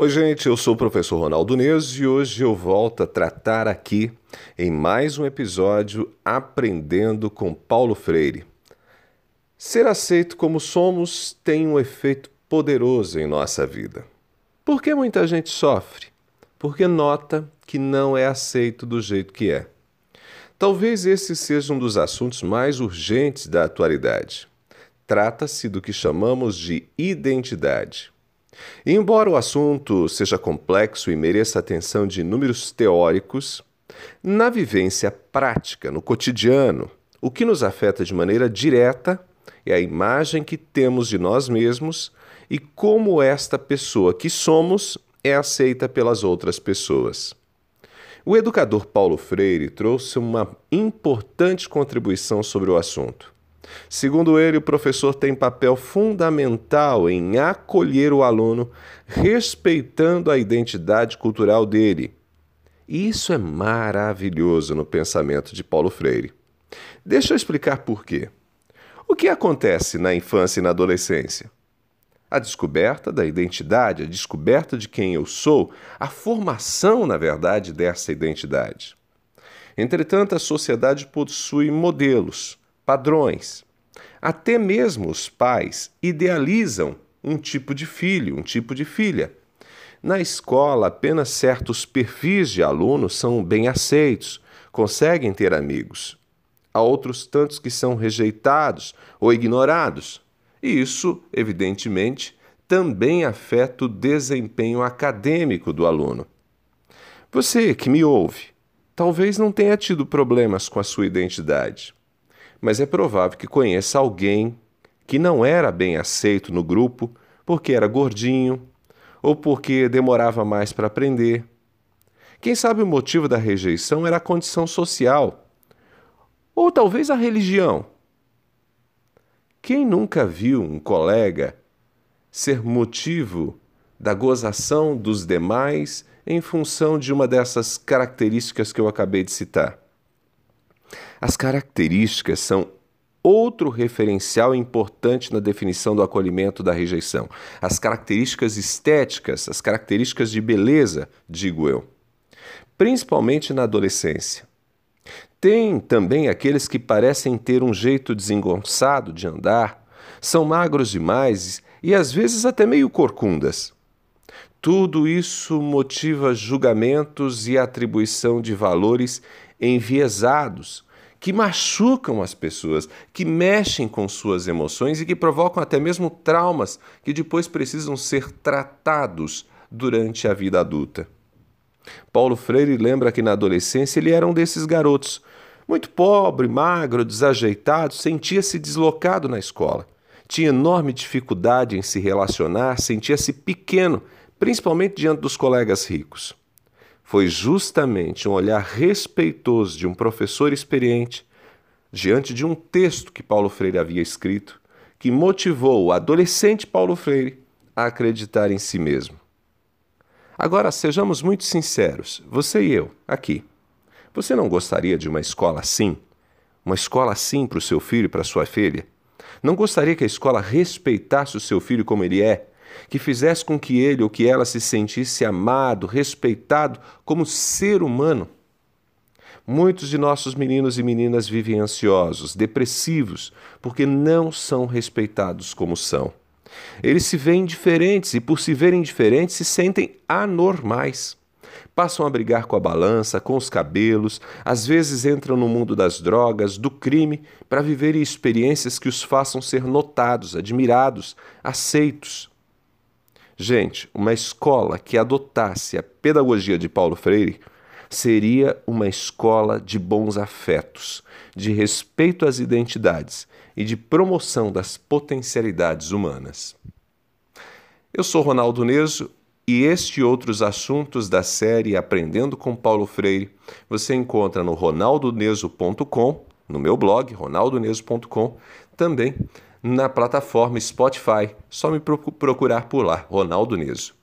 Oi, gente, eu sou o professor Ronaldo Neves e hoje eu volto a tratar aqui em mais um episódio Aprendendo com Paulo Freire. Ser aceito como somos tem um efeito poderoso em nossa vida. Por que muita gente sofre? Porque nota que não é aceito do jeito que é. Talvez esse seja um dos assuntos mais urgentes da atualidade. Trata-se do que chamamos de identidade. Embora o assunto seja complexo e mereça atenção de inúmeros teóricos, na vivência prática, no cotidiano, o que nos afeta de maneira direta é a imagem que temos de nós mesmos e como esta pessoa que somos é aceita pelas outras pessoas. O educador Paulo Freire trouxe uma importante contribuição sobre o assunto. Segundo ele, o professor tem papel fundamental em acolher o aluno, respeitando a identidade cultural dele. E isso é maravilhoso no pensamento de Paulo Freire. Deixa eu explicar por quê. O que acontece na infância e na adolescência? A descoberta da identidade, a descoberta de quem eu sou, a formação, na verdade, dessa identidade. Entretanto, a sociedade possui modelos, padrões. Até mesmo os pais idealizam um tipo de filho, um tipo de filha. Na escola, apenas certos perfis de alunos são bem aceitos, conseguem ter amigos. Há outros tantos que são rejeitados ou ignorados. E isso, evidentemente, também afeta o desempenho acadêmico do aluno. Você que me ouve, talvez não tenha tido problemas com a sua identidade mas é provável que conheça alguém que não era bem aceito no grupo porque era gordinho ou porque demorava mais para aprender. Quem sabe o motivo da rejeição era a condição social ou talvez a religião. Quem nunca viu um colega ser motivo da gozação dos demais em função de uma dessas características que eu acabei de citar? As características são outro referencial importante na definição do acolhimento da rejeição. As características estéticas, as características de beleza, digo eu. Principalmente na adolescência. Tem também aqueles que parecem ter um jeito desengonçado de andar, são magros demais e às vezes até meio corcundas. Tudo isso motiva julgamentos e atribuição de valores enviesados que machucam as pessoas, que mexem com suas emoções e que provocam até mesmo traumas que depois precisam ser tratados durante a vida adulta. Paulo Freire lembra que na adolescência ele era um desses garotos, muito pobre, magro, desajeitado, sentia-se deslocado na escola. Tinha enorme dificuldade em se relacionar, sentia-se pequeno, principalmente diante dos colegas ricos. Foi justamente um olhar respeitoso de um professor experiente diante de um texto que Paulo Freire havia escrito que motivou o adolescente Paulo Freire a acreditar em si mesmo. Agora, sejamos muito sinceros, você e eu, aqui. Você não gostaria de uma escola assim? Uma escola assim para o seu filho e para sua filha? Não gostaria que a escola respeitasse o seu filho como ele é, que fizesse com que ele ou que ela se sentisse amado, respeitado como ser humano. Muitos de nossos meninos e meninas vivem ansiosos, depressivos, porque não são respeitados como são. Eles se veem diferentes e, por se verem diferentes, se sentem anormais. Passam a brigar com a balança, com os cabelos, às vezes entram no mundo das drogas, do crime, para viverem experiências que os façam ser notados, admirados, aceitos. Gente, uma escola que adotasse a pedagogia de Paulo Freire seria uma escola de bons afetos, de respeito às identidades e de promoção das potencialidades humanas. Eu sou Ronaldo Neso e este e outros assuntos da série Aprendendo com Paulo Freire você encontra no ronaldoneso.com, no meu blog ronaldoneso.com, também na plataforma Spotify. Só me procurar por lá, Ronaldo Neso.